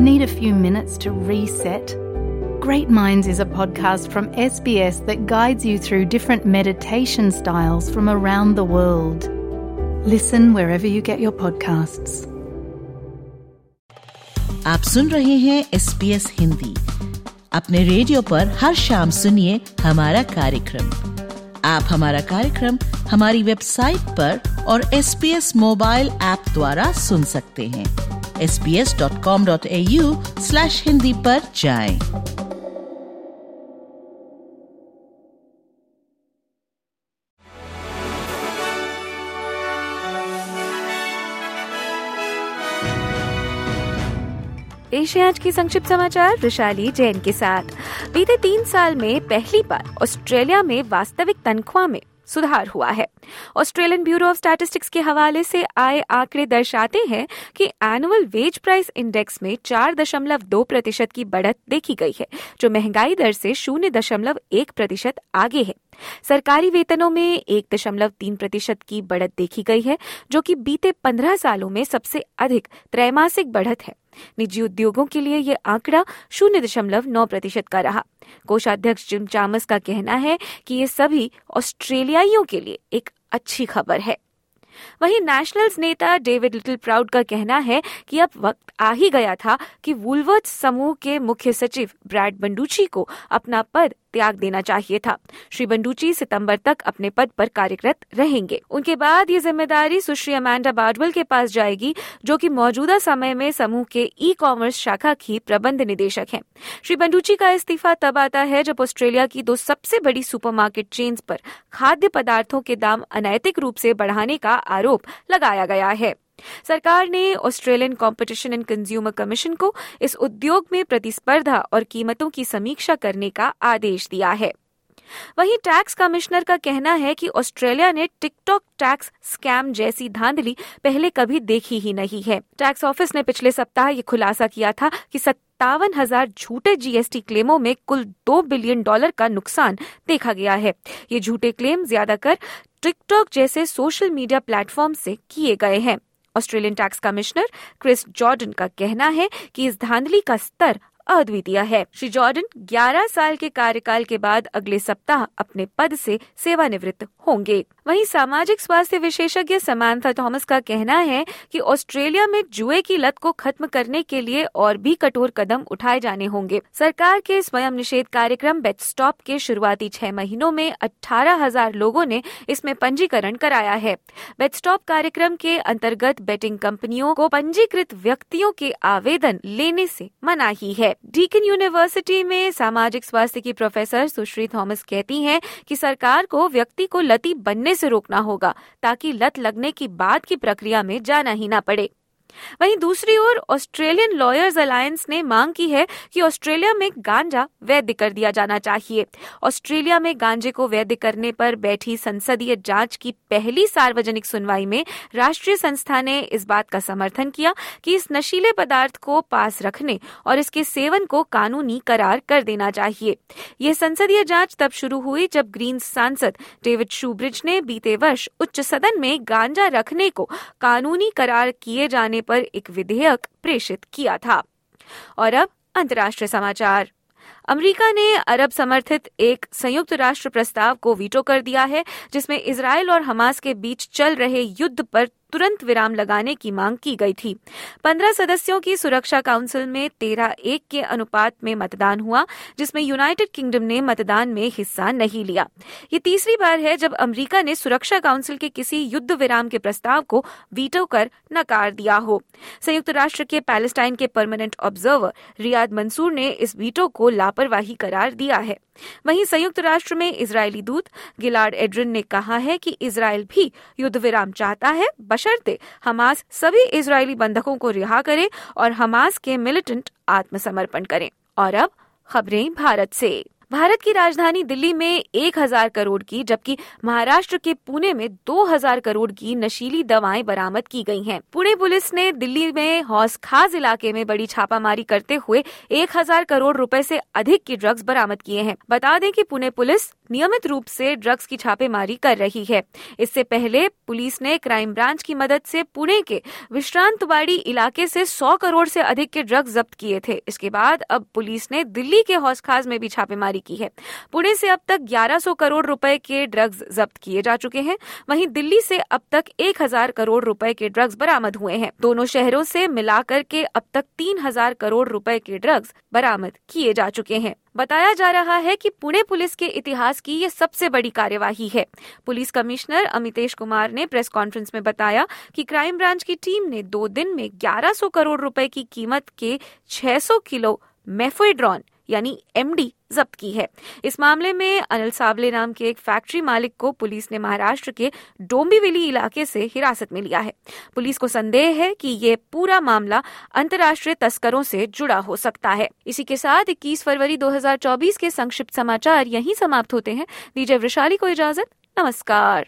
Need a few minutes to reset? Great Minds is a podcast from SBS that guides you through different meditation styles from around the world. Listen wherever you get your podcasts. आप सुन रहे हैं S P S Hindi अपने radio पर हर शाम सुनिए हमारा कार्यक्रम आप हमारा कार्यक्रम हमारी वेबसाइट पर और S P S mobile app द्वारा सुन सकते हैं sbs.com.au स्लैश हिंदी पर जाएँ। पेश है आज की संक्षिप्त समाचार, विशाली जैन के साथ बीते तीन साल में पहली बार ऑस्ट्रेलिया में वास्तविक तनख्वाह में सुधार हुआ है ऑस्ट्रेलियन ब्यूरो ऑफ़ स्टैटिस्टिक्स के हवाले से आए आंकड़े दर्शाते हैं कि एनुअल वेज प्राइस इंडेक्स में चार दशमलव दो प्रतिशत की बढ़त देखी गई है, जो महँगाई दर से शून्य दशमलव एक प्रतिशत आगे है। सरकारी वेतनों में एक दशमलव तीन प्रतिशत की बढ़त देखी गई है, जो कि बीते पंद्रह सालों में सबसे अधिक त्रैमासिक बढ़त है। निजी उद्योगों के लिए ये आंकड़ा शून्य दशमलव नौ प्रतिशत का रहा। कोषाध्यक्ष जिम चामस का कहना है कि ये सभी ऑस्ट्रेलियाइयों के लिए एक अच्छी खबर है। वहीं नेशनल्स नेता डेविड लिटिल प्राउड का कहना है कि अब वक्त आ ही गया था कि वुलवर्थ समूह के मुख्य सचिव ब्रैड बंडूची को अपना पद त्याग देना चाहिए था। श्री बंडूची सितंबर तक अपने पद पर कार्यरत रहेंगे। उनके बाद ये ज़िम्मेदारी सुश्री अमांडा बार्डवल के पास जाएगी, जो कि मौजूदा समय में समूह के ई कॉमर्स शाखा की प्रबंध निदेशक हैं। श्री बंडूची का इस्तीफा तब आता है जब ऑस्ट्रेलिया की दो सबसे बड़ी सुपरमार्केट चेन्स पर खाद्य पदार्थों के दाम अनैतिक रूप से बढ़ाने का आरोप लगाया गया है। सरकार ने Australian competition and consumer commission को इस उद्योग में प्रतिस्पर्धा और कीमतों की समीक्षा करने का आदेश दिया है। वहीं टैक्स कमिश्नर का कहना है कि ऑस्ट्रेलिया ने टिकटॉक टैक्स स्कैम जैसी धांधली पहले कभी देखी ही नहीं है। टैक्स ऑफ़िस ने पिछले सप्ताह ये खुलासा किया था कि सत्तावन हज़ार झूठे जीएसटी क्लेमों में कुल दो बिलियन डॉलर का नुकसान देखा गया है। ये झूठे क्लेम ज़्यादातर टिकटॉक जैसे सोशल मीडिया प्लेटफॉर्म से किए गए हैं। Australian tax commissioner Chris Jordan का कहना है कि इस धांधली का स्तर अद्वितीय है। श्री जॉर्डन 11 साल के कार्यकाल के बाद अगले सप्ताह अपने पद से सेवानिवृत्त होंगे। वहीं सामाजिक स्वास्थ्य विशेषज्ञ समानता थॉमस का कहना है कि ऑस्ट्रेलिया में जुए की लत को खत्म करने के लिए और भी कठोर कदम उठाए जाने होंगे। सरकार के स्वयं निषेध कार्यक्रम बेट स्टॉप के शुरुआती छह महीनों में अठारह हज़ार लोगों ने इसमें पंजीकरण कराया है। बेट स्टॉप कार्यक्रम के अंतर्गत बेटिंग कंपनियों को पंजीकृत व्यक्तियों के आवेदन लेने से मनाही है। डीकन यूनिवर्सिटी में सामाजिक स्वास्थ्य की प्रोफेसर सुश्री थॉमस कहती हैं कि सरकार को व्यक्ति को लती बनने से रोकना होगा, ताकि लत लगने की बाद की प्रक्रिया में जाना ही ना पड़े। वहीं दूसरी ओर ऑस्ट्रेलियन लॉयर्स अलायंस ने मांग की है कि ऑस्ट्रेलिया में गांजा वैध कर दिया जाना चाहिए। ऑस्ट्रेलिया में गांजे को वैध करने पर बैठी संसदीय जाँच की पहली सार्वजनिक सुनवाई में राष्ट्रीय संस्था ने इस बात का समर्थन किया कि इस नशीले पदार्थ को पास रखने और इसके सेवन को कानूनी करार कर देना चाहिए। यह संसदीय जाँच तब शुरू हुई जब ग्रीन सांसद डेविड शूब्रिज ने बीते वर्ष उच्च सदन में गांजा रखने को कानूनी करार किए जाने पर एक विधेयक प्रेषित किया था। और अब अंतर्राष्ट्रीय समाचार। अमेरिका ने अरब समर्थित एक संयुक्त राष्ट्र प्रस्ताव को वीटो कर दिया है, जिसमें इसराइल और हमास के बीच चल रहे युद्ध पर तुरंत विराम लगाने की मांग की गई थी। पंद्रह सदस्यों की सुरक्षा काउंसिल में तेरह एक के अनुपात में मतदान हुआ, जिसमें यूनाइटेड किंगडम ने मतदान में हिस्सा नहीं लिया। ये तीसरी बार है जब अमरीका ने सुरक्षा काउंसिल के किसी युद्ध विराम के प्रस्ताव को वीटो कर नकार दिया हो। संयुक्त राष्ट्र के पैलेस्टाइन के परमानेंट ऑब्जर्वर रियाद मंसूर ने इस वीटो को लापरवाही करार दिया है। वहीं संयुक्त राष्ट्र में इजरायली दूत गिलार्ड एड्रिन ने कहा है कि इसराइल भी युद्ध विराम चाहता है बशर्ते हमास सभी इसराइली बंधकों को रिहा करे और हमास के मिलिटेंट आत्मसमर्पण करें। और अब खबरें भारत से। भारत की राजधानी दिल्ली में एक हज़ार करोड़ की, जबकि महाराष्ट्र के पुणे में दो हज़ार करोड़ की नशीली दवाएँ बरामद की गई हैं। पुणे पुलिस ने दिल्ली में हौस खास इलाके में बड़ी छापामारी करते हुए एक हज़ार करोड़ रुपए से अधिक की ड्रग्स बरामद किए हैं। बता दें कि पुणे पुलिस नियमित रूप से ड्रग्स की छापेमारी कर रही है। इससे पहले पुलिस ने क्राइम ब्रांच की मदद से पुणे के विश्रांतवाड़ी इलाके से 100 करोड़ से अधिक के ड्रग्स जब्त किए थे। इसके बाद अब पुलिस ने दिल्ली के हौसखाज में भी छापेमारी की है। पुणे से अब तक 1100 करोड़ रुपए के ड्रग्स जब्त किए जा चुके हैं। वहीं दिल्ली से अब तक 1000 करोड़ रुपए के ड्रग्स बरामद हुए हैं। दोनों शहरों से मिलाकर के अब तक 3000 करोड़ रुपए के ड्रग्स बरामद किए जा चुके हैं। बताया जा रहा है कि पुणे पुलिस के इतिहास की ये सबसे बड़ी कार्यवाही है। पुलिस कमिश्नर अमितेश कुमार ने प्रेस कॉन्फ्रेंस में बताया कि क्राइम ब्रांच की टीम ने दो दिन में 1100 करोड़ रुपए की कीमत के 600 किलो मेफोड्रॉन यानी एमडी जब्त की है। इस मामले में अनिल सावले नाम के एक फैक्ट्री मालिक को पुलिस ने महाराष्ट्र के डोंबिविली इलाके से हिरासत में लिया है। पुलिस को संदेह है कि ये पूरा मामला अंतर्राष्ट्रीय तस्करों से जुड़ा हो सकता है। इसी के साथ 21 फरवरी 2024 के संक्षिप्त समाचार यहीं समाप्त होते हैं। दीजिए वृशाली को इजाज़त, नमस्कार।